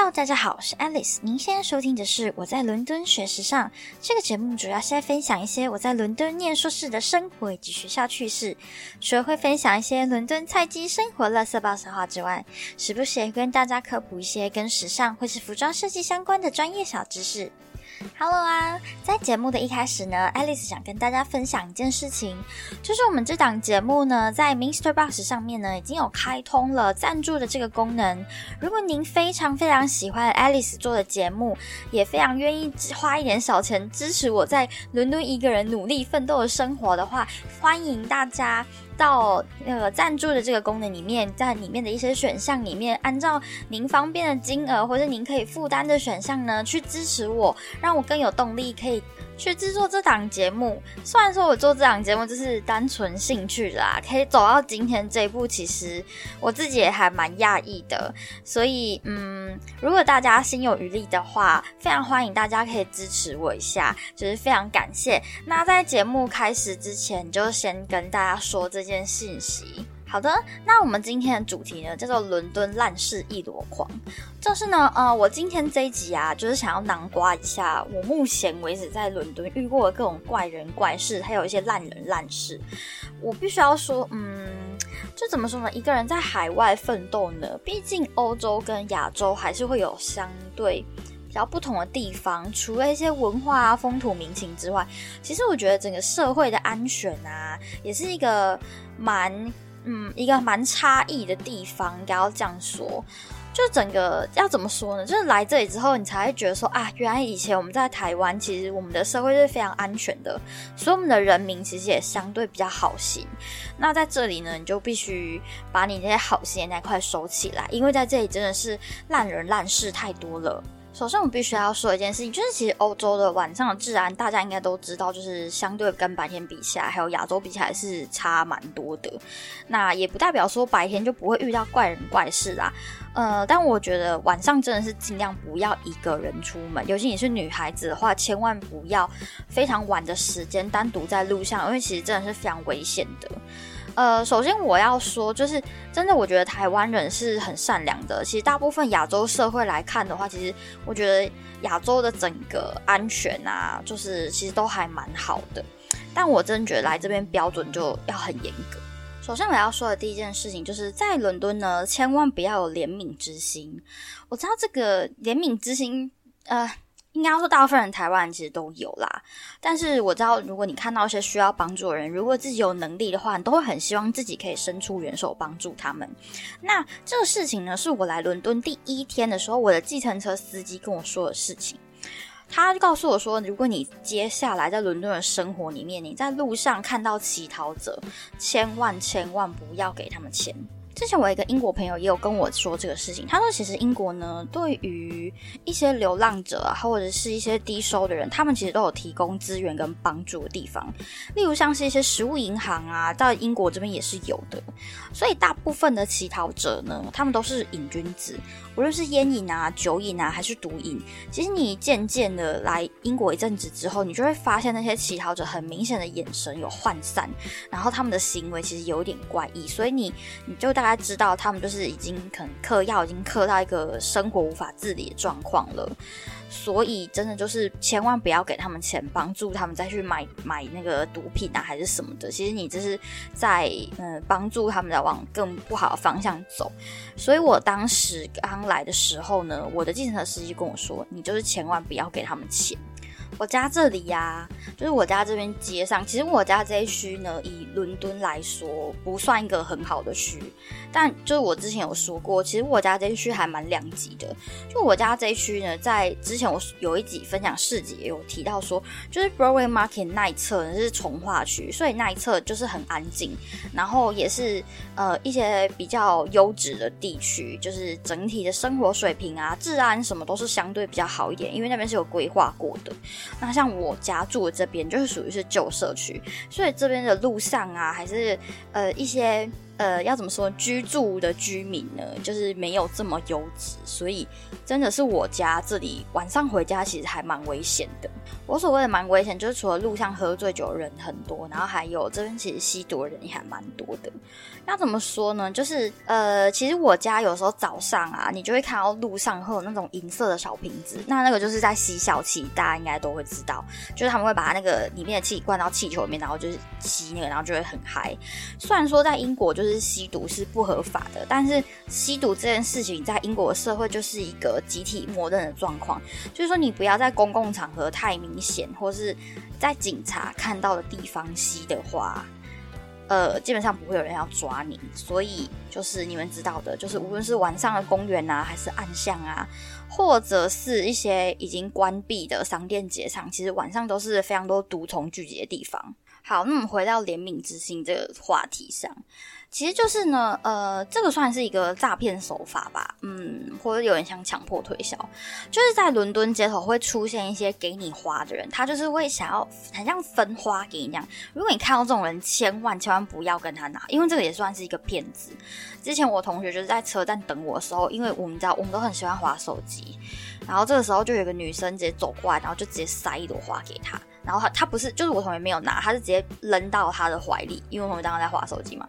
哈喽大家好，我是 Alice。您现在收听的是我在伦敦学时尚这个节目，主要是在分享一些我在伦敦念硕士的生活以及学校趣事。除了会分享一些伦敦菜鸡生活、乐色爆笑话之外，时不时也跟大家科普一些跟时尚或是服装设计相关的专业小知识。Hello 啊，在节目的一开始呢，Alice 想跟大家分享一件事情，就是我们这档节目呢，在 Mr. Box 上面呢，已经有开通了赞助的这个功能。如果您非常非常喜欢 Alice 做的节目，也非常愿意花一点小钱支持我在伦敦一个人努力奋斗的生活的话，欢迎大家。到那个赞助的这个功能里面，在里面的一些选项里面，按照您方便的金额或者您可以负担的选项呢，去支持我，让我更有动力可以。去制作这档节目，虽然说我做这档节目就是单纯兴趣啦，可以走到今天这一步，其实我自己也还蛮讶异的。所以，嗯，如果大家心有余力的话，非常欢迎大家可以支持我一下，就是非常感谢。那在节目开始之前，就先跟大家说这件信息。好的，那我们今天的主题呢，叫做伦敦烂事一箩筐。就是呢，呃，我今天这一集啊，就是想要囊括一下我目前为止在伦敦遇过的各种怪人怪事，还有一些烂人烂事。我必须要说，嗯，就怎么说呢？一个人在海外奋斗呢，毕竟欧洲跟亚洲还是会有相对比较不同的地方。除了一些文化啊、风土民情之外，其实我觉得整个社会的安全啊，也是一个蛮。嗯，一个蛮差异的地方，应该要这样说。就整个要怎么说呢？就是来这里之后，你才会觉得说啊，原来以前我们在台湾，其实我们的社会是非常安全的，所以我们的人民其实也相对比较好心。那在这里呢，你就必须把你那些好心的那块收起来，因为在这里真的是烂人烂事太多了。首先，我必须要说一件事情，就是其实欧洲的晚上的治安，大家应该都知道，就是相对跟白天比起来，还有亚洲比起来是差蛮多的。那也不代表说白天就不会遇到怪人怪事啦。呃，但我觉得晚上真的是尽量不要一个人出门，尤其你是女孩子的话，千万不要非常晚的时间单独在路上，因为其实真的是非常危险的。呃，首先我要说，就是真的，我觉得台湾人是很善良的。其实大部分亚洲社会来看的话，其实我觉得亚洲的整个安全啊，就是其实都还蛮好的。但我真觉得来这边标准就要很严格。首先我要说的第一件事情，就是在伦敦呢，千万不要有怜悯之心。我知道这个怜悯之心，呃。应该说，大部分人台湾人其实都有啦。但是我知道，如果你看到一些需要帮助的人，如果自己有能力的话，你都会很希望自己可以伸出援手帮助他们。那这个事情呢，是我来伦敦第一天的时候，我的计程车司机跟我说的事情。他告诉我说，如果你接下来在伦敦的生活里面，你在路上看到乞讨者，千万千万不要给他们钱。之前我一个英国朋友也有跟我说这个事情，他说其实英国呢，对于一些流浪者啊，或者是一些低收的人，他们其实都有提供资源跟帮助的地方，例如像是一些食物银行啊，到英国这边也是有的。所以大部分的乞讨者呢，他们都是瘾君子，无论是烟瘾啊、酒瘾啊，还是毒瘾。其实你渐渐的来英国一阵子之后，你就会发现那些乞讨者很明显的眼神有涣散，然后他们的行为其实有点怪异，所以你你就大概。知道他们就是已经可能嗑药，已经嗑到一个生活无法自理的状况了，所以真的就是千万不要给他们钱，帮助他们再去买 买那个毒品啊，还是什么的。其实你这是在嗯帮助他们在往更不好的方向走。所以我当时刚来的时候呢，我的计程车司机跟我说，你就是千万不要给他们钱。我家这里呀，就是我家这边街上，其实我家这一区呢，以伦敦来说，不算一个很好的区。但就是我之前有说过，其实我家这一区还蛮两极的。就我家这一区呢，在之前我有一集分享市集也，有提到说，就是 Broadway Market 那一侧是从化区，所以那一侧就是很安静，然后也是呃一些比较优质的地区，就是整体的生活水平啊、治安什么都是相对比较好一点，因为那边是有规划过的。那像我家住的这边就是属于是旧社区，所以这边的路上啊，还是呃一些。呃，要怎么说？居住的居民呢，就是没有这么优质，所以真的是我家这里晚上回家其实还蛮危险的。我所谓的蛮危险，就是除了路上喝醉酒的人很多，然后还有这边其实吸毒的人也还蛮多的。要怎么说呢？就是呃，其实我家有时候早上啊，你就会看到路上会有那种银色的小瓶子，那那个就是在吸小气，大家应该都会知道，就是他们会把那个里面的气灌到气球里面，然后就是吸那个，然后就会很嗨。虽然说在英国就是吸毒是不合法的，但是吸毒这件事情在英国社会就是一个集体默认的状况，就是说你不要在公共场合太明显，或是在警察看到的地方吸的话。呃，基本上不会有人要抓你，所以就是你们知道的，就是无论是晚上的公园啊，还是暗巷啊，或者是一些已经关闭的商店街上，其实晚上都是非常多毒虫聚集的地方。好，那我们回到怜悯之心这个话题上。其实就是呢，呃，这个算是一个诈骗手法吧，嗯，或者有点像强迫推销，就是在伦敦街头会出现一些给你花的人，他就是会想要很像分花给你那样。如果你看到这种人，千万千万不要跟他拿，因为这个也算是一个骗子。之前我同学就是在车站等我的时候，因为我们知道我们都很喜欢划手机，然后这个时候就有个女生直接走过来，然后就直接塞一朵花给他，然后他他不是就是我同学没有拿，他是直接扔到他的怀里，因为我同学刚刚在划手机嘛。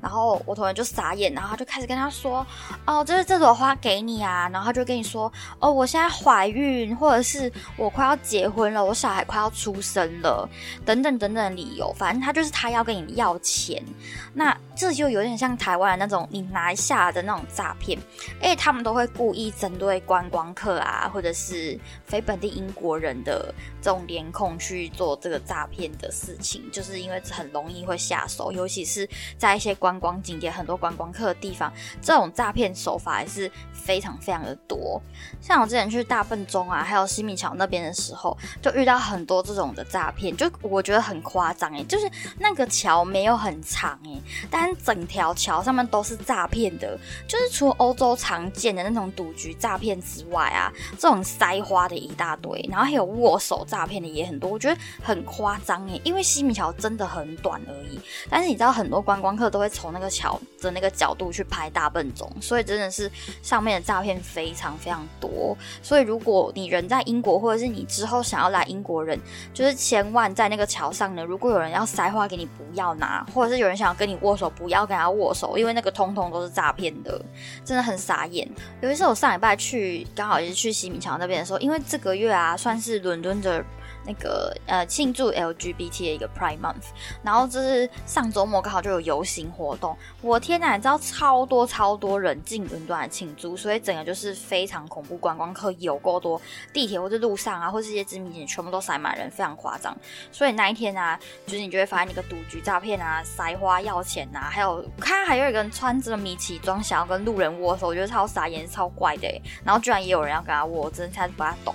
然后我同学就傻眼，然后他就开始跟他说：“哦，这是这朵花给你啊。”然后他就跟你说：“哦，我现在怀孕，或者是我快要结婚了，我小孩快要出生了，等等等等理由。反正他就是他要跟你要钱。那这就有点像台湾的那种你拿下的那种诈骗，而且他们都会故意针对观光客啊，或者是非本地英国人的这种脸孔去做这个诈骗的事情，就是因为很容易会下手，尤其是在一些观。观光景点很多观光客的地方，这种诈骗手法还是非常非常的多。像我之前去大笨钟啊，还有西米桥那边的时候，就遇到很多这种的诈骗，就我觉得很夸张哎，就是那个桥没有很长哎，但整条桥上面都是诈骗的，就是除了欧洲常见的那种赌局诈骗之外啊，这种塞花的一大堆，然后还有握手诈骗的也很多，我觉得很夸张哎，因为西米桥真的很短而已，但是你知道很多观光客都会。从那个桥的那个角度去拍大笨钟，所以真的是上面的诈骗非常非常多。所以如果你人在英国，或者是你之后想要来英国人，就是千万在那个桥上呢，如果有人要塞花给你，不要拿；或者是有人想要跟你握手，不要跟他握手，因为那个通通都是诈骗的，真的很傻眼。有一次我上礼拜去，刚好也是去西米桥那边的时候，因为这个月啊，算是伦敦的。那个呃，庆祝 LGBT 的一个 Pride Month，然后就是上周末刚好就有游行活动。我天哪，你知道超多超多人进伦敦来庆祝，所以整个就是非常恐怖。观光客有够多，地铁或者路上啊，或是一些知名景全部都塞满人，非常夸张。所以那一天啊，就是你就会发现那个赌局诈骗啊，塞花要钱啊，还有看还有一个人穿着米奇装，想要跟路人握手，我觉得超傻眼、超怪的。然后居然也有人要跟他握，我真的才不太懂。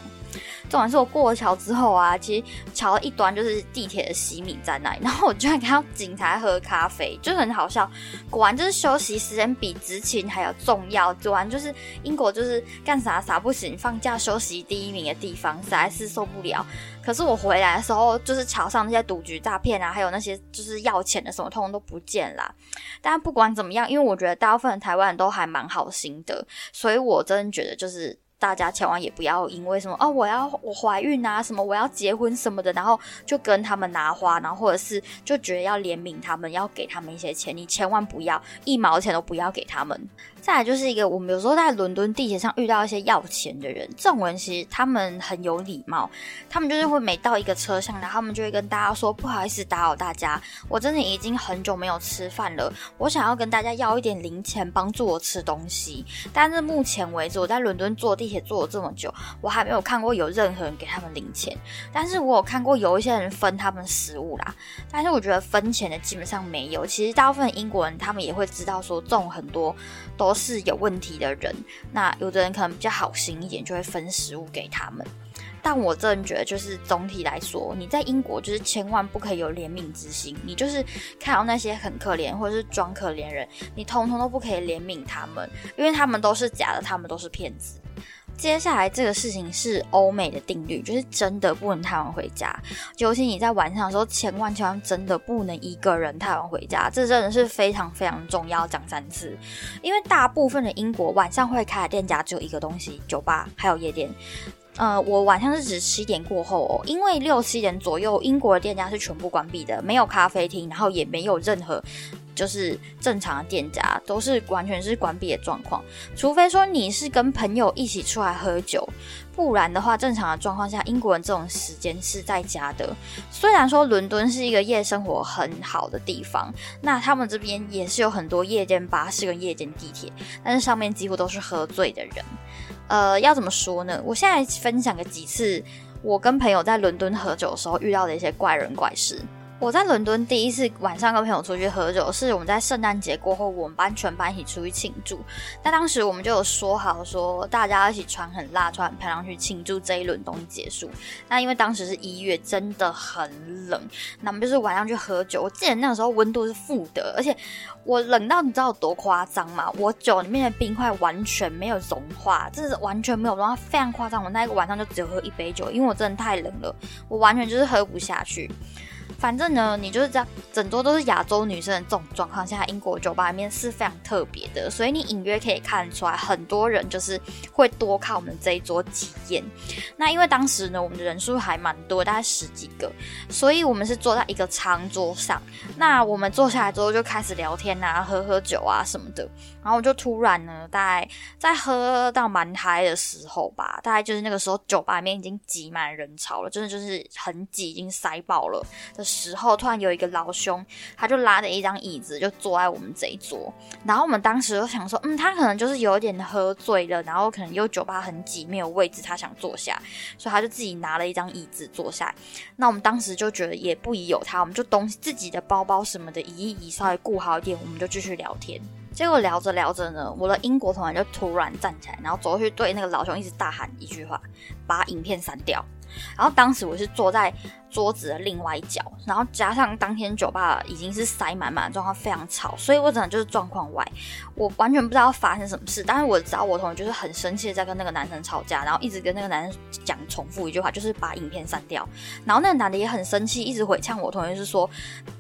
重点是我过了桥之后啊，其实桥的一端就是地铁的洗米站那里，然后我居然看到警察喝咖啡，就很好笑。果然就是休息时间比执勤还要重要。果然就是英国就是干啥啥不行，放假休息第一名的地方，实在是受不了。可是我回来的时候，就是桥上那些赌局诈骗啊，还有那些就是要钱的什么，通通都不见啦。但不管怎么样，因为我觉得大部分台湾人都还蛮好心的，所以我真的觉得就是。大家千万也不要因为什么哦，我要我怀孕啊，什么我要结婚什么的，然后就跟他们拿花，然后或者是就觉得要怜悯他们，要给他们一些钱，你千万不要一毛钱都不要给他们。再来就是一个，我们有时候在伦敦地铁上遇到一些要钱的人，这种人其实他们很有礼貌，他们就是会每到一个车厢，然后他们就会跟大家说：“不好意思打扰大家，我真的已经很久没有吃饭了，我想要跟大家要一点零钱帮助我吃东西。”但是目前为止，我在伦敦坐地铁坐了这么久，我还没有看过有任何人给他们零钱。但是我有看过有一些人分他们食物啦，但是我觉得分钱的基本上没有。其实大部分英国人他们也会知道说，这种很多都。是有问题的人，那有的人可能比较好心一点，就会分食物给他们。但我个人觉得，就是总体来说，你在英国就是千万不可以有怜悯之心。你就是看到那些很可怜或者是装可怜人，你通通都不可以怜悯他们，因为他们都是假的，他们都是骗子。接下来这个事情是欧美的定律，就是真的不能太晚回家，尤其你在晚上的时候，千万千万真的不能一个人太晚回家，这真的是非常非常重要，讲三次。因为大部分的英国晚上会开的店家只有一个东西，酒吧还有夜店。呃，我晚上是指七点过后哦，因为六七点左右，英国的店家是全部关闭的，没有咖啡厅，然后也没有任何。就是正常的店家都是完全是关闭的状况，除非说你是跟朋友一起出来喝酒，不然的话，正常的状况下，英国人这种时间是在家的。虽然说伦敦是一个夜生活很好的地方，那他们这边也是有很多夜间巴士跟夜间地铁，但是上面几乎都是喝醉的人。呃，要怎么说呢？我现在分享个几次我跟朋友在伦敦喝酒的时候遇到的一些怪人怪事。我在伦敦第一次晚上跟朋友出去喝酒，是我们在圣诞节过后，我们班全班一起出去庆祝。那当时我们就有说好，说大家一起穿很辣、穿很漂亮去庆祝这一轮东西结束。那因为当时是一月，真的很冷，那我们就是晚上去喝酒。我记得那个时候温度是负的，而且我冷到你知道有多夸张吗？我酒里面的冰块完全没有融化，这是完全没有融化，非常夸张。我那一个晚上就只有喝一杯酒，因为我真的太冷了，我完全就是喝不下去。反正呢，你就是这样，整桌都是亚洲女生的这种状况下，英国酒吧里面是非常特别的，所以你隐约可以看出来，很多人就是会多看我们这一桌几眼。那因为当时呢，我们的人数还蛮多，大概十几个，所以我们是坐在一个长桌上。那我们坐下来之后就开始聊天啊，喝喝酒啊什么的。然后我就突然呢，大概在喝到蛮嗨的时候吧，大概就是那个时候酒吧里面已经挤满人潮了，真的就是很挤，已经塞爆了。的时候突然有一个老兄，他就拉着一张椅子就坐在我们这一桌，然后我们当时就想说，嗯，他可能就是有点喝醉了，然后可能又酒吧很挤没有位置，他想坐下，所以他就自己拿了一张椅子坐下。那我们当时就觉得也不宜有他，我们就东西自己的包包什么的移一移，稍微顾好一点，我们就继续聊天。结果聊着聊着呢，我的英国同学就突然站起来，然后走过去对那个老兄一直大喊一句话，把影片删掉。然后当时我是坐在。桌子的另外一角，然后加上当天酒吧已经是塞满满的，状况非常吵，所以我真的就是状况外，我完全不知道发生什么事。但是我知道我同学就是很生气的在跟那个男生吵架，然后一直跟那个男生讲重复一句话，就是把影片删掉。然后那个男的也很生气，一直回呛我同学是说：“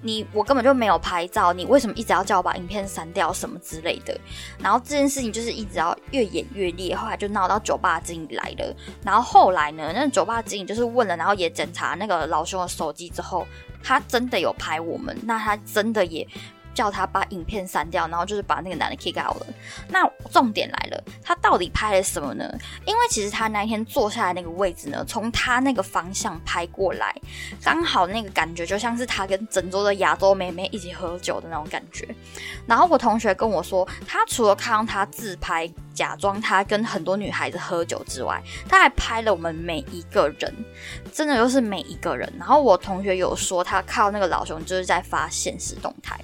你我根本就没有拍照，你为什么一直要叫我把影片删掉什么之类的？”然后这件事情就是一直要越演越烈，后来就闹到酒吧经理来了。然后后来呢，那酒吧经就是问了，然后也检查那个老。兄的手机之后，他真的有拍我们，那他真的也叫他把影片删掉，然后就是把那个男的 kick out 了。那重点来了，他到底拍了什么呢？因为其实他那一天坐下来那个位置呢，从他那个方向拍过来，刚好那个感觉就像是他跟整桌的亚洲妹妹一起喝酒的那种感觉。然后我同学跟我说，他除了看到他自拍。假装他跟很多女孩子喝酒之外，他还拍了我们每一个人，真的就是每一个人。然后我同学有说，他靠那个老兄就是在发现实动态。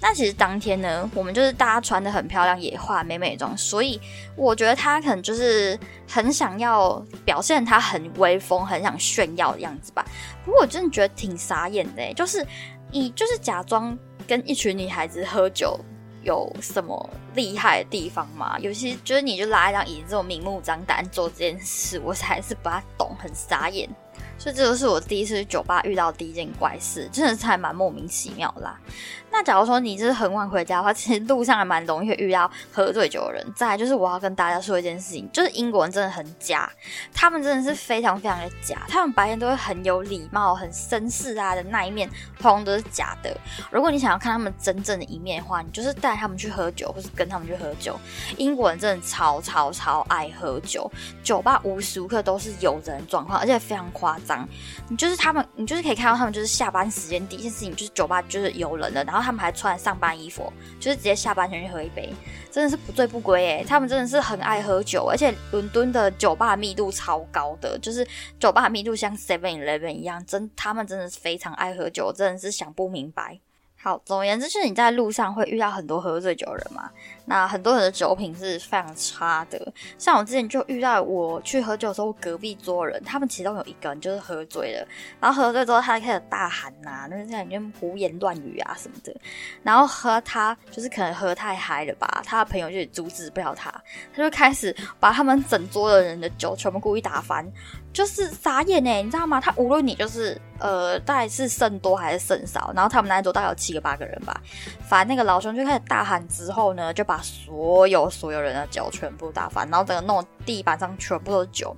那其实当天呢，我们就是大家穿的很漂亮，也化美美妆，所以我觉得他可能就是很想要表现他很威风，很想炫耀的样子吧。不过我真的觉得挺傻眼的，就是你就是假装跟一群女孩子喝酒。有什么厉害的地方吗？尤其就是你就拉一张椅子，这种明目张胆做这件事，我还是不太懂，很傻眼。所以这就是我第一次去酒吧遇到第一件怪事，真的是还蛮莫名其妙啦。那假如说你就是很晚回家的话，其实路上还蛮容易遇到喝醉酒的人。再来就是我要跟大家说一件事情，就是英国人真的很假，他们真的是非常非常的假。他们白天都会很有礼貌、很绅士啊的那一面，通通都是假的。如果你想要看他们真正的一面的话，你就是带他们去喝酒，或是跟他们去喝酒。英国人真的超超超爱喝酒，酒吧无时无刻都是有人状况，而且非常夸张。你就是他们，你就是可以看到他们就是下班时间第一件事情就是酒吧就是有人了，然后。然后他们还穿上班衣服，就是直接下班前去喝一杯，真的是不醉不归哎！他们真的是很爱喝酒，而且伦敦的酒吧密度超高的，就是酒吧密度像 Seven Eleven 一样，真他们真的是非常爱喝酒，真的是想不明白。好，总而言之，就是你在路上会遇到很多喝醉酒的人嘛。那很多人的酒品是非常差的，像我之前就遇到我去喝酒的时候，隔壁桌人他们其中有一个人就是喝醉了，然后喝醉之后他开始大喊呐，那在里面胡言乱语啊什么的，然后喝他就是可能喝太嗨了吧，他的朋友就阻止不了他，他就开始把他们整桌的人的酒全部故意打翻。就是傻眼哎，你知道吗？他无论你就是呃，大概是剩多还是剩少，然后他们那一桌大概有七个八个人吧，反正那个老兄就开始大喊，之后呢，就把所有所有人的酒全部打翻，然后整个弄地板上全部都是酒。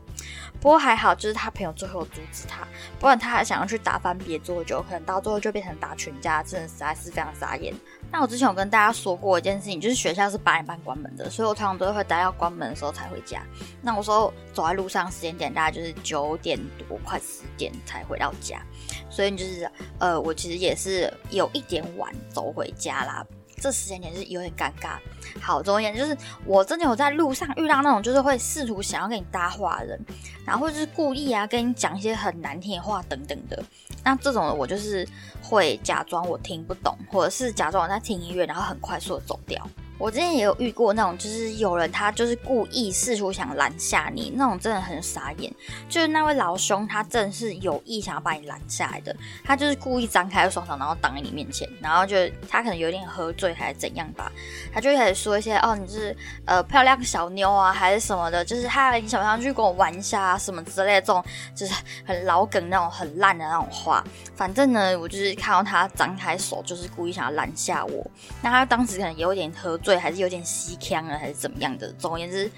不过还好，就是他朋友最后阻止他，不然他还想要去打翻别桌的酒，可能到最后就变成打全家，真的实在是非常傻眼。那我之前有跟大家说过一件事情，就是学校是八点半关门的，所以我通常都会待到关门的时候才回家。那我说走在路上时间点大概就是九点多快十点才回到家，所以你就是呃，我其实也是有一点晚走回家啦。这时间点是有点尴尬。好，总而言之，就是我真的有在路上遇到那种就是会试图想要跟你搭话的人，然后就是故意啊跟你讲一些很难听的话等等的。那这种的我就是会假装我听不懂，或者是假装我在听音乐，然后很快速的走掉。我之前也有遇过那种，就是有人他就是故意试图想拦下你，那种真的很傻眼。就是那位老兄，他真的是有意想要把你拦下来的，他就是故意张开双手，然后挡在你面前，然后就他可能有点喝醉还是怎样吧，他就开始说一些哦，你是呃漂亮小妞啊，还是什么的，就是他你想不想去跟我玩一下啊，什么之类的这种，就是很老梗那种很烂的那种话。反正呢，我就是看到他张开手，就是故意想要拦下我。那他当时可能有点喝醉。对，还是有点吸腔了，还是怎么样的？总而言之，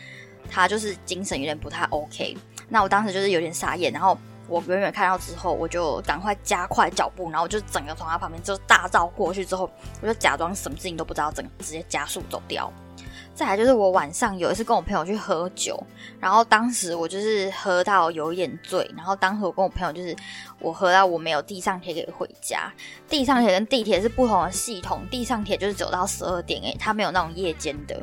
他就是精神有点不太 OK。那我当时就是有点傻眼，然后我远远看到之后，我就赶快加快脚步，然后我就整个从他旁边就大绕过去之后，我就假装什么事情都不知道，整个直接加速走掉。再来就是我晚上有一次跟我朋友去喝酒，然后当时我就是喝到有一点醉，然后当时我跟我朋友就是我喝到我没有地上铁可以回家，地上铁跟地铁是不同的系统，地上铁就是走到十二点诶，它没有那种夜间的，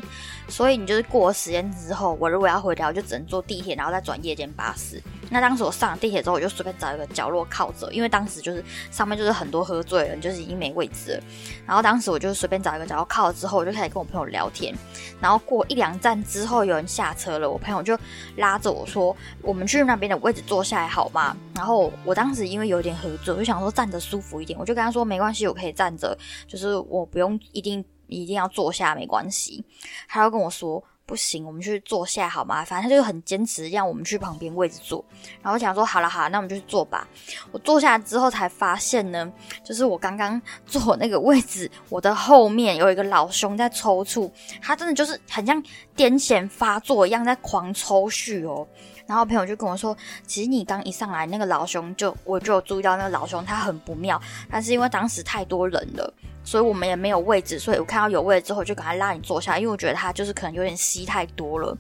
所以你就是过了时间之后，我如果要回家，我就只能坐地铁，然后再转夜间巴士。那当时我上了地铁之后，我就随便找一个角落靠着，因为当时就是上面就是很多喝醉人，就是已经没位置了。然后当时我就随便找一个角落靠了之后，我就开始跟我朋友聊天。然后过一两站之后，有人下车了，我朋友就拉着我说：“我们去那边的位置坐下来好吗？”然后我当时因为有点合作，我就想说站着舒服一点，我就跟他说：“没关系，我可以站着，就是我不用一定一定要坐下，没关系。”他要跟我说。不行，我们去坐下好吗？反正他就很坚持让我们去旁边位置坐。然后想说，好了好了，那我们就去坐吧。我坐下来之后才发现呢，就是我刚刚坐那个位置，我的后面有一个老兄在抽搐，他真的就是很像癫痫发作一样在狂抽搐哦。然后朋友就跟我说，其实你刚一上来，那个老兄就我就有注意到那个老兄他很不妙，但是因为当时太多人了。所以我们也没有位置，所以我看到有位置之后就赶快拉你坐下，因为我觉得他就是可能有点吸太多了。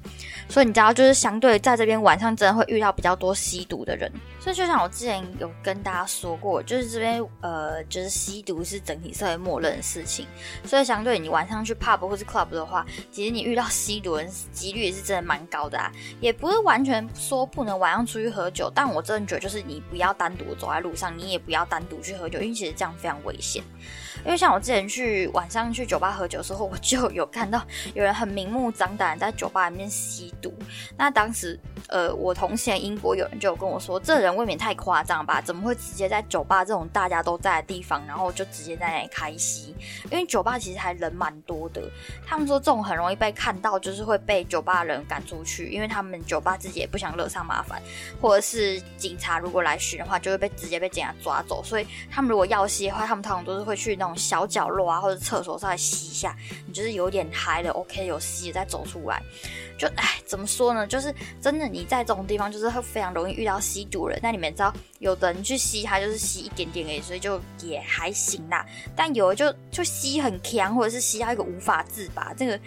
所以你知道，就是相对在这边晚上真的会遇到比较多吸毒的人。所以就像我之前有跟大家说过，就是这边呃，就是吸毒是整体社会默认的事情。所以相对你晚上去 pub 或是 club 的话，其实你遇到吸毒人几率也是真的蛮高的啊。也不是完全说不能晚上出去喝酒，但我真的觉得就是你不要单独走在路上，你也不要单独去喝酒，因为其实这样非常危险。因为像我之前去晚上去酒吧喝酒的时候，我就有看到有人很明目张胆在酒吧里面吸毒。那当时，呃，我同行英国有人就有跟我说，这人未免太夸张吧？怎么会直接在酒吧这种大家都在的地方，然后就直接在那里开吸？因为酒吧其实还人蛮多的。他们说这种很容易被看到，就是会被酒吧人赶出去，因为他们酒吧自己也不想惹上麻烦，或者是警察如果来巡的话，就会被直接被警察抓走。所以他们如果要吸的话，他们通常都是会去那种。小角落啊，或者厕所稍微吸一下，你就是有点嗨了，OK，有吸再走出来。就哎，怎么说呢？就是真的，你在这种地方就是会非常容易遇到吸毒人。那你们知道，有的人去吸，他就是吸一点点而已，所以就也还行啦。但有的就就吸很强，或者是吸到一个无法自拔，这个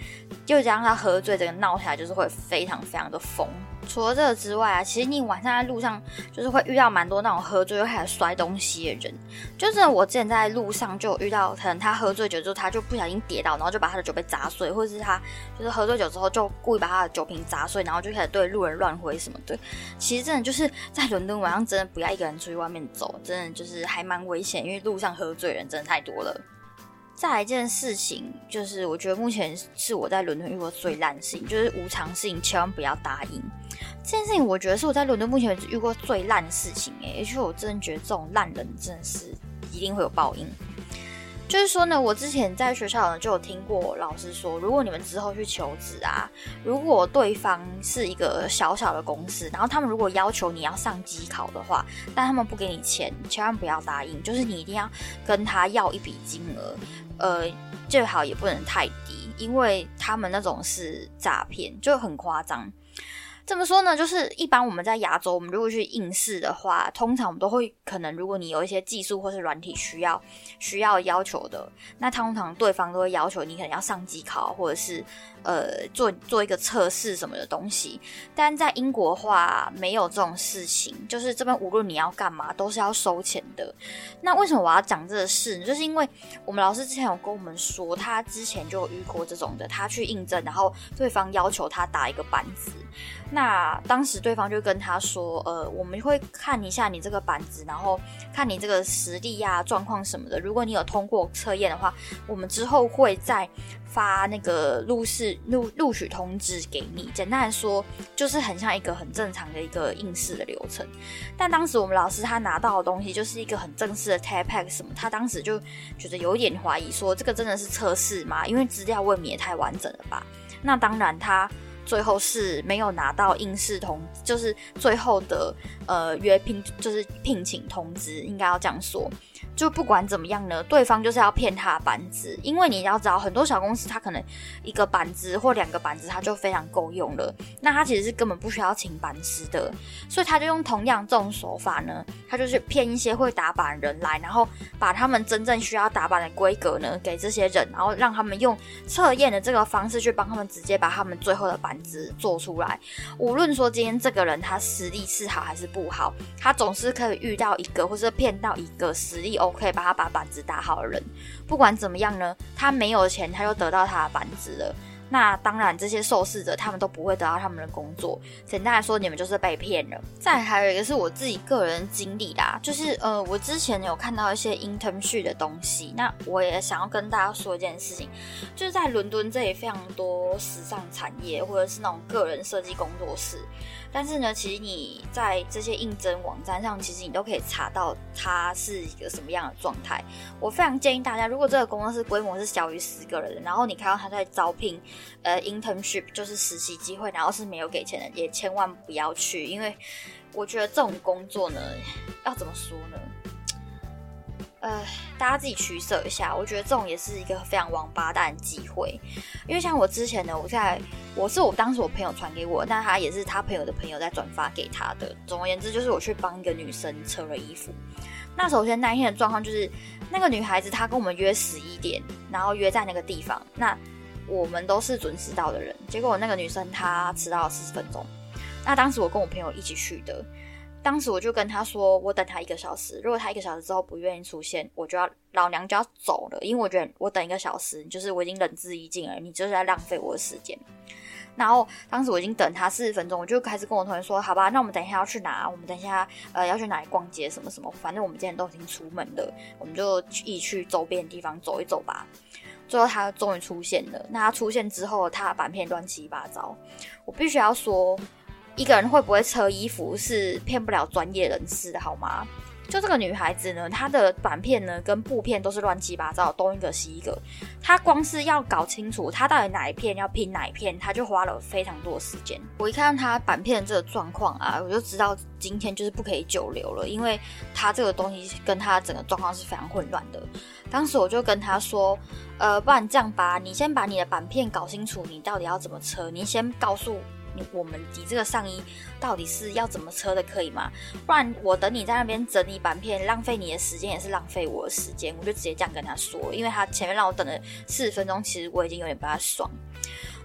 就加上他喝醉，这个闹起来就是会非常非常的疯。除了这个之外啊，其实你晚上在路上就是会遇到蛮多那种喝醉又开始摔东西的人。就是我之前在路上就有遇到，可能他喝醉酒之后，他就不小心跌倒，然后就把他的酒杯砸碎，或者是他就是喝醉酒之后就故意把他的。酒瓶砸碎，然后就开始对路人乱挥什么的。其实真的就是在伦敦晚上，真的不要一个人出去外面走，真的就是还蛮危险，因为路上喝醉人真的太多了。再来一件事情，就是我觉得目前是我在伦敦遇过最烂的事情，就是无偿事情千万不要答应。这件事情我觉得是我在伦敦目前为止遇过最烂的事情诶，而且我真的觉得这种烂人真的是一定会有报应。就是说呢，我之前在学校呢就有听过老师说，如果你们之后去求职啊，如果对方是一个小小的公司，然后他们如果要求你要上机考的话，但他们不给你钱，千万不要答应，就是你一定要跟他要一笔金额，呃，最好也不能太低，因为他们那种是诈骗，就很夸张。怎么说呢？就是一般我们在亚洲，我们如果去应试的话，通常我们都会可能，如果你有一些技术或是软体需要需要要求的，那通常对方都会要求你可能要上机考，或者是呃做做一个测试什么的东西。但在英国话，没有这种事情，就是这边无论你要干嘛，都是要收钱的。那为什么我要讲这个事？呢？就是因为我们老师之前有跟我们说，他之前就有遇过这种的，他去应征，然后对方要求他打一个板子。那当时对方就跟他说：“呃，我们会看一下你这个板子，然后看你这个实力呀、状况什么的。如果你有通过测验的话，我们之后会再发那个录试录录取通知给你。简单来说，就是很像一个很正常的一个应试的流程。但当时我们老师他拿到的东西就是一个很正式的 TAPAC 什么，他当时就觉得有点怀疑，说这个真的是测试吗？因为资料未免也太完整了吧？那当然他。”最后是没有拿到应试通，就是最后的呃约聘，就是聘请通知，应该要这样说。就不管怎么样呢，对方就是要骗他的板子，因为你要知道，很多小公司他可能一个板子或两个板子他就非常够用了，那他其实是根本不需要请板师的，所以他就用同样这种手法呢，他就是骗一些会打板人来，然后把他们真正需要打板的规格呢给这些人，然后让他们用测验的这个方式去帮他们直接把他们最后的板子做出来。无论说今天这个人他实力是好还是不好，他总是可以遇到一个或者骗到一个实力。OK，把他把板子打好的人，不管怎么样呢，他没有钱，他就得到他的板子了。那当然，这些受试者他们都不会得到他们的工作。简单来说，你们就是被骗了。再还有一个是我自己个人经历啦，就是呃，我之前有看到一些 internship 的东西，那我也想要跟大家说一件事情，就是在伦敦这里非常多时尚产业或者是那种个人设计工作室。但是呢，其实你在这些应征网站上，其实你都可以查到它是一个什么样的状态。我非常建议大家，如果这个公司规模是小于十个人，然后你看到他在招聘，呃，internship 就是实习机会，然后是没有给钱的，也千万不要去，因为我觉得这种工作呢，要怎么说呢？呃，大家自己取舍一下。我觉得这种也是一个非常王八蛋机会，因为像我之前呢，我在我是我当时我朋友传给我，那他也是他朋友的朋友在转发给他的。总而言之，就是我去帮一个女生扯了衣服。那首先那一天的状况就是，那个女孩子她跟我们约十一点，然后约在那个地方。那我们都是准时到的人，结果那个女生她迟到了四十分钟。那当时我跟我朋友一起去的。当时我就跟他说，我等他一个小时。如果他一个小时之后不愿意出现，我就要老娘就要走了。因为我觉得我等一个小时，就是我已经仁至义尽了，你就是在浪费我的时间。然后当时我已经等他四十分钟，我就开始跟我同学说，好吧，那我们等一下要去哪？我们等一下呃要去哪里逛街什么什么？反正我们今天都已经出门了，我们就一起去周边的地方走一走吧。最后他终于出现了。那他出现之后，他的版片乱七八糟。我必须要说。一个人会不会车衣服是骗不了专业人士的，好吗？就这个女孩子呢，她的板片呢跟布片都是乱七八糟，东一个西一个。她光是要搞清楚她到底哪一片要拼哪一片，她就花了非常多的时间。我一看到她板片这个状况啊，我就知道今天就是不可以久留了，因为她这个东西跟她整个状况是非常混乱的。当时我就跟她说，呃，不然这样吧，你先把你的板片搞清楚，你到底要怎么车，你先告诉。我们你这个上衣到底是要怎么车的，可以吗？不然我等你在那边整理板片，浪费你的时间也是浪费我的时间。我就直接这样跟他说，因为他前面让我等了四十分钟，其实我已经有点不太爽。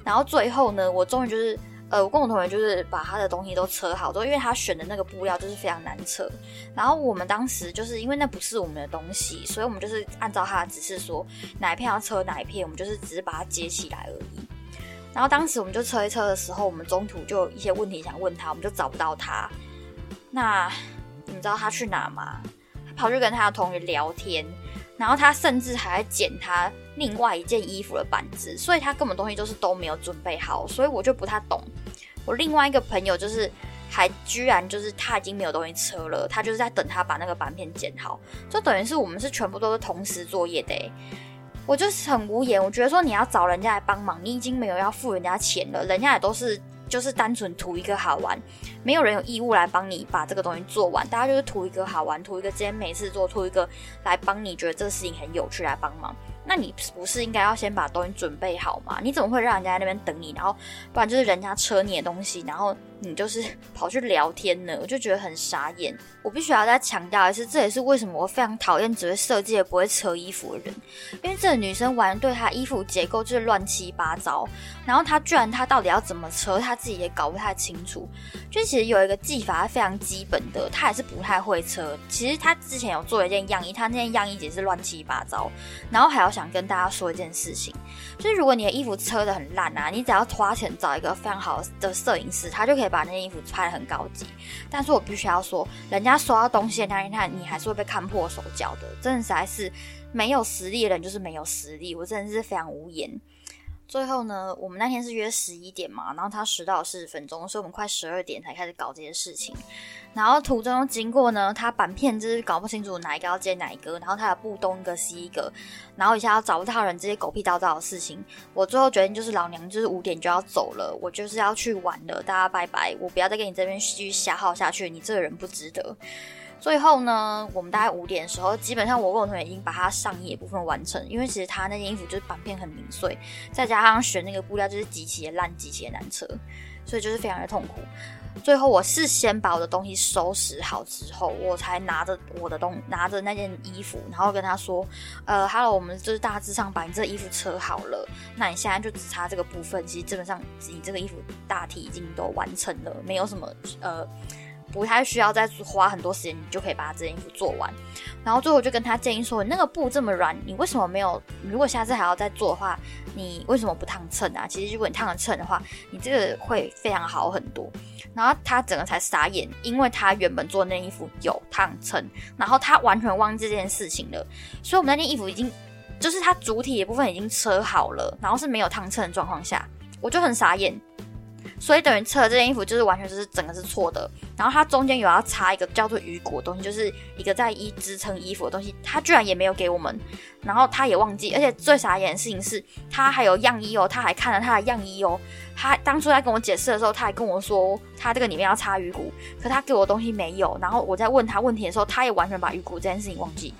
然后最后呢，我终于就是呃，我跟我同学就是把他的东西都车好之后，因为他选的那个布料就是非常难车。然后我们当时就是因为那不是我们的东西，所以我们就是按照他的指示说哪一片要车哪一片，我们就是只是把它接起来而已。然后当时我们就车一车的时候，我们中途就有一些问题想问他，我们就找不到他。那你知道他去哪吗？他跑去跟他的同学聊天，然后他甚至还在剪他另外一件衣服的板子，所以他根本东西就是都没有准备好，所以我就不太懂。我另外一个朋友就是还居然就是他已经没有东西车了，他就是在等他把那个板片剪好，就等于是我们是全部都是同时作业的。我就是很无言，我觉得说你要找人家来帮忙，你已经没有要付人家钱了，人家也都是就是单纯图一个好玩，没有人有义务来帮你把这个东西做完，大家就是图一个好玩，图一个今天没事做，图一个来帮你觉得这个事情很有趣来帮忙。那你不是应该要先把东西准备好吗？你怎么会让人家在那边等你，然后不然就是人家车你的东西，然后你就是 跑去聊天呢？我就觉得很傻眼。我必须要再强调一次，这也是为什么我非常讨厌只会设计也不会车衣服的人，因为这个女生完对她衣服结构就是乱七八糟，然后她居然她到底要怎么车，她自己也搞不太清楚。就其实有一个技法非常基本的，她也是不太会车。其实她之前有做一件样衣，她那件样衣也是乱七八糟，然后还要。想跟大家说一件事情，就是如果你的衣服车的很烂啊，你只要花钱找一个非常好的摄影师，他就可以把那件衣服穿的很高级。但是我必须要说，人家收到东西的那一看，你还是会被看破手脚的。真的实在是没有实力的人就是没有实力，我真的是非常无言。最后呢，我们那天是约十一点嘛，然后他迟到四十分钟，所以我们快十二点才开始搞这些事情。然后途中经过呢，他板片就是搞不清楚哪一个要接哪一个，然后他的布东一个西一个，然后一下要找不到人，这些狗屁叨叨的事情。我最后决定就是老娘就是五点就要走了，我就是要去玩了，大家拜拜，我不要再跟你这边继续瞎耗下去，你这个人不值得。最后呢，我们大概五点的时候，基本上我跟我同学已经把它上衣的部分完成，因为其实他那件衣服就是板片很零碎，再加上选那个布料就是极其的烂，极其的难扯，所以就是非常的痛苦。最后我是先把我的东西收拾好之后，我才拿着我的东拿着那件衣服，然后跟他说：“呃，Hello，我们就是大致上把你这衣服扯好了，那你现在就只差这个部分，其实基本上你这个衣服大体已经都完成了，没有什么呃。”不太需要再花很多时间，你就可以把这件衣服做完。然后最后就跟他建议说：“那个布这么软，你为什么没有？如果下次还要再做的话，你为什么不烫衬啊？其实如果你烫了衬的话，你这个会非常好很多。”然后他整个才傻眼，因为他原本做那件衣服有烫衬，然后他完全忘记这件事情了。所以我们那件衣服已经就是它主体的部分已经车好了，然后是没有烫衬的状况下，我就很傻眼。所以等于测这件衣服就是完全就是整个是错的，然后它中间有要插一个叫做鱼骨的东西，就是一个在衣支撑衣服的东西，他居然也没有给我们，然后他也忘记，而且最傻眼的事情是，他还有样衣哦，他还看了他的样衣哦，他当初在跟我解释的时候，他还跟我说他这个里面要插鱼骨，可他给我的东西没有，然后我在问他问题的时候，他也完全把鱼骨这件事情忘记，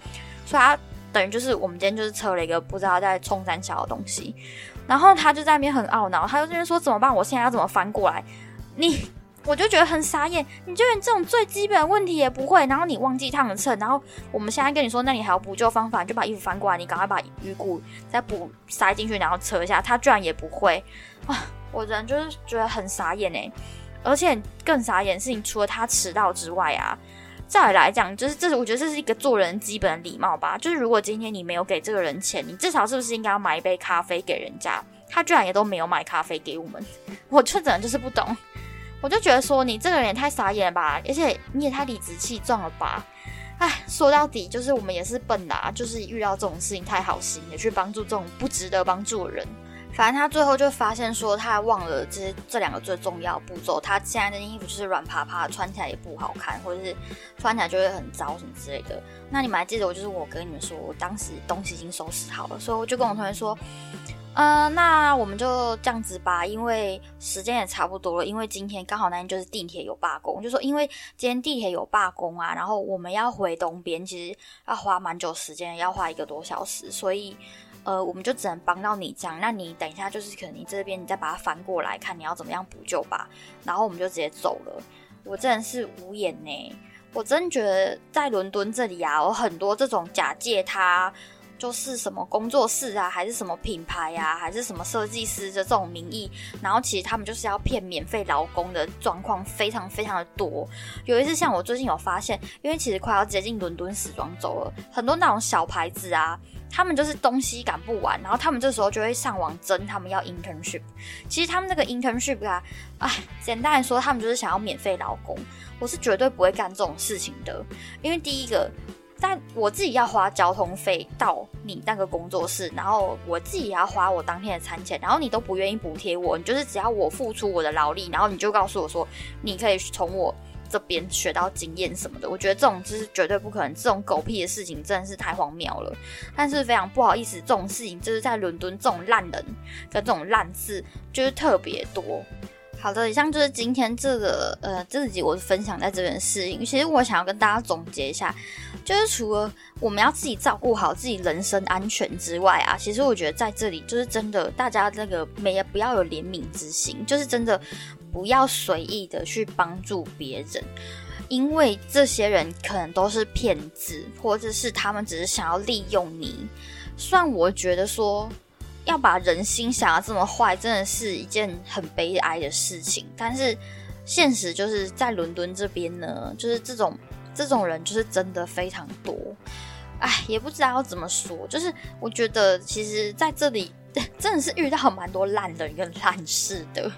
所以他等于就是我们今天就是测了一个不知道在冲三小的东西。然后他就在那边很懊恼，他就这边说怎么办？我现在要怎么翻过来？你，我就觉得很傻眼。你就连这种最基本的问题也不会，然后你忘记烫了衬，然后我们现在跟你说，那你还有补救方法，你就把衣服翻过来，你赶快把鱼骨再补塞进去，然后扯一下。他居然也不会啊！我人就是觉得很傻眼哎，而且更傻眼的事情，除了他迟到之外啊。再来讲，就是这是我觉得这是一个做人基本的礼貌吧。就是如果今天你没有给这个人钱，你至少是不是应该要买一杯咖啡给人家？他居然也都没有买咖啡给我们，我确诊就是不懂。我就觉得说你这个人也太傻眼了吧，而且你也太理直气壮了吧。唉，说到底就是我们也是笨啦，就是遇到这种事情太好心，也去帮助这种不值得帮助的人。反正他最后就发现说，他忘了这这两个最重要步骤。他现在的衣服就是软趴趴，穿起来也不好看，或者是穿起来就会很糟什么之类的。那你们还记得我就是我跟你们说，我当时东西已经收拾好了，所以我就跟我同学说，嗯，那我们就这样子吧，因为时间也差不多了。因为今天刚好那天就是地铁有罢工，就说因为今天地铁有罢工啊，然后我们要回东边，其实要花蛮久时间，要花一个多小时，所以。呃，我们就只能帮到你这样，那你等一下就是可能你这边你再把它翻过来看你要怎么样补救吧，然后我们就直接走了。我真的是无言呢，我真觉得在伦敦这里啊，有很多这种假借他就是什么工作室啊，还是什么品牌呀，还是什么设计师的这种名义，然后其实他们就是要骗免费劳工的状况非常非常的多。有一次像我最近有发现，因为其实快要接近伦敦时装周了，很多那种小牌子啊。他们就是东西赶不完，然后他们这时候就会上网争，他们要 internship。其实他们这个 internship 啊，哎，简单来说，他们就是想要免费劳工。我是绝对不会干这种事情的，因为第一个，但我自己要花交通费到你那个工作室，然后我自己也要花我当天的餐钱，然后你都不愿意补贴我，你就是只要我付出我的劳力，然后你就告诉我说你可以从我这边学到经验什么的。我觉得这种就是绝对不可能，这种狗屁的事情真的是太荒谬了。但是非常不好意思，这种事情就是在伦敦这种烂人跟这种烂事就是特别多。好的，以上就是今天这个呃这集我分享在这边的事情。其实我想要跟大家总结一下，就是除了我们要自己照顾好自己人身安全之外啊，其实我觉得在这里就是真的，大家那个没不要有怜悯之心，就是真的不要随意的去帮助别人，因为这些人可能都是骗子，或者是他们只是想要利用你。虽然我觉得说。要把人心想的这么坏，真的是一件很悲哀的事情。但是现实就是在伦敦这边呢，就是这种这种人就是真的非常多。哎，也不知道要怎么说，就是我觉得其实在这里 真的是遇到蛮多烂人跟烂事的。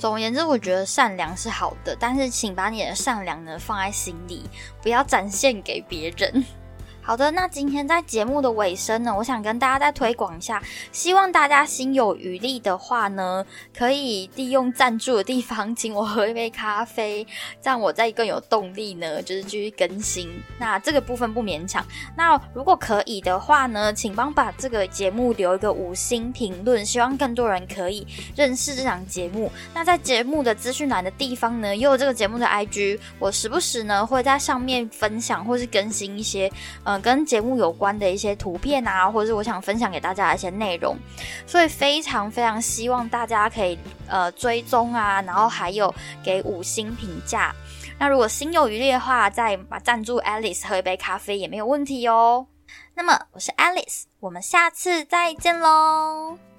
总而言之，我觉得善良是好的，但是请把你的善良呢放在心里，不要展现给别人。好的，那今天在节目的尾声呢，我想跟大家再推广一下，希望大家心有余力的话呢，可以利用赞助的地方请我喝一杯咖啡，这样我再更有动力呢，就是继续更新。那这个部分不勉强。那如果可以的话呢，请帮把这个节目留一个五星评论，希望更多人可以认识这档节目。那在节目的资讯栏的地方呢，也有这个节目的 IG，我时不时呢会在上面分享或是更新一些，嗯。跟节目有关的一些图片啊，或者是我想分享给大家的一些内容，所以非常非常希望大家可以呃追踪啊，然后还有给五星评价。那如果心有余力的话，再把赞助 Alice 喝一杯咖啡也没有问题哦。那么我是 Alice，我们下次再见喽。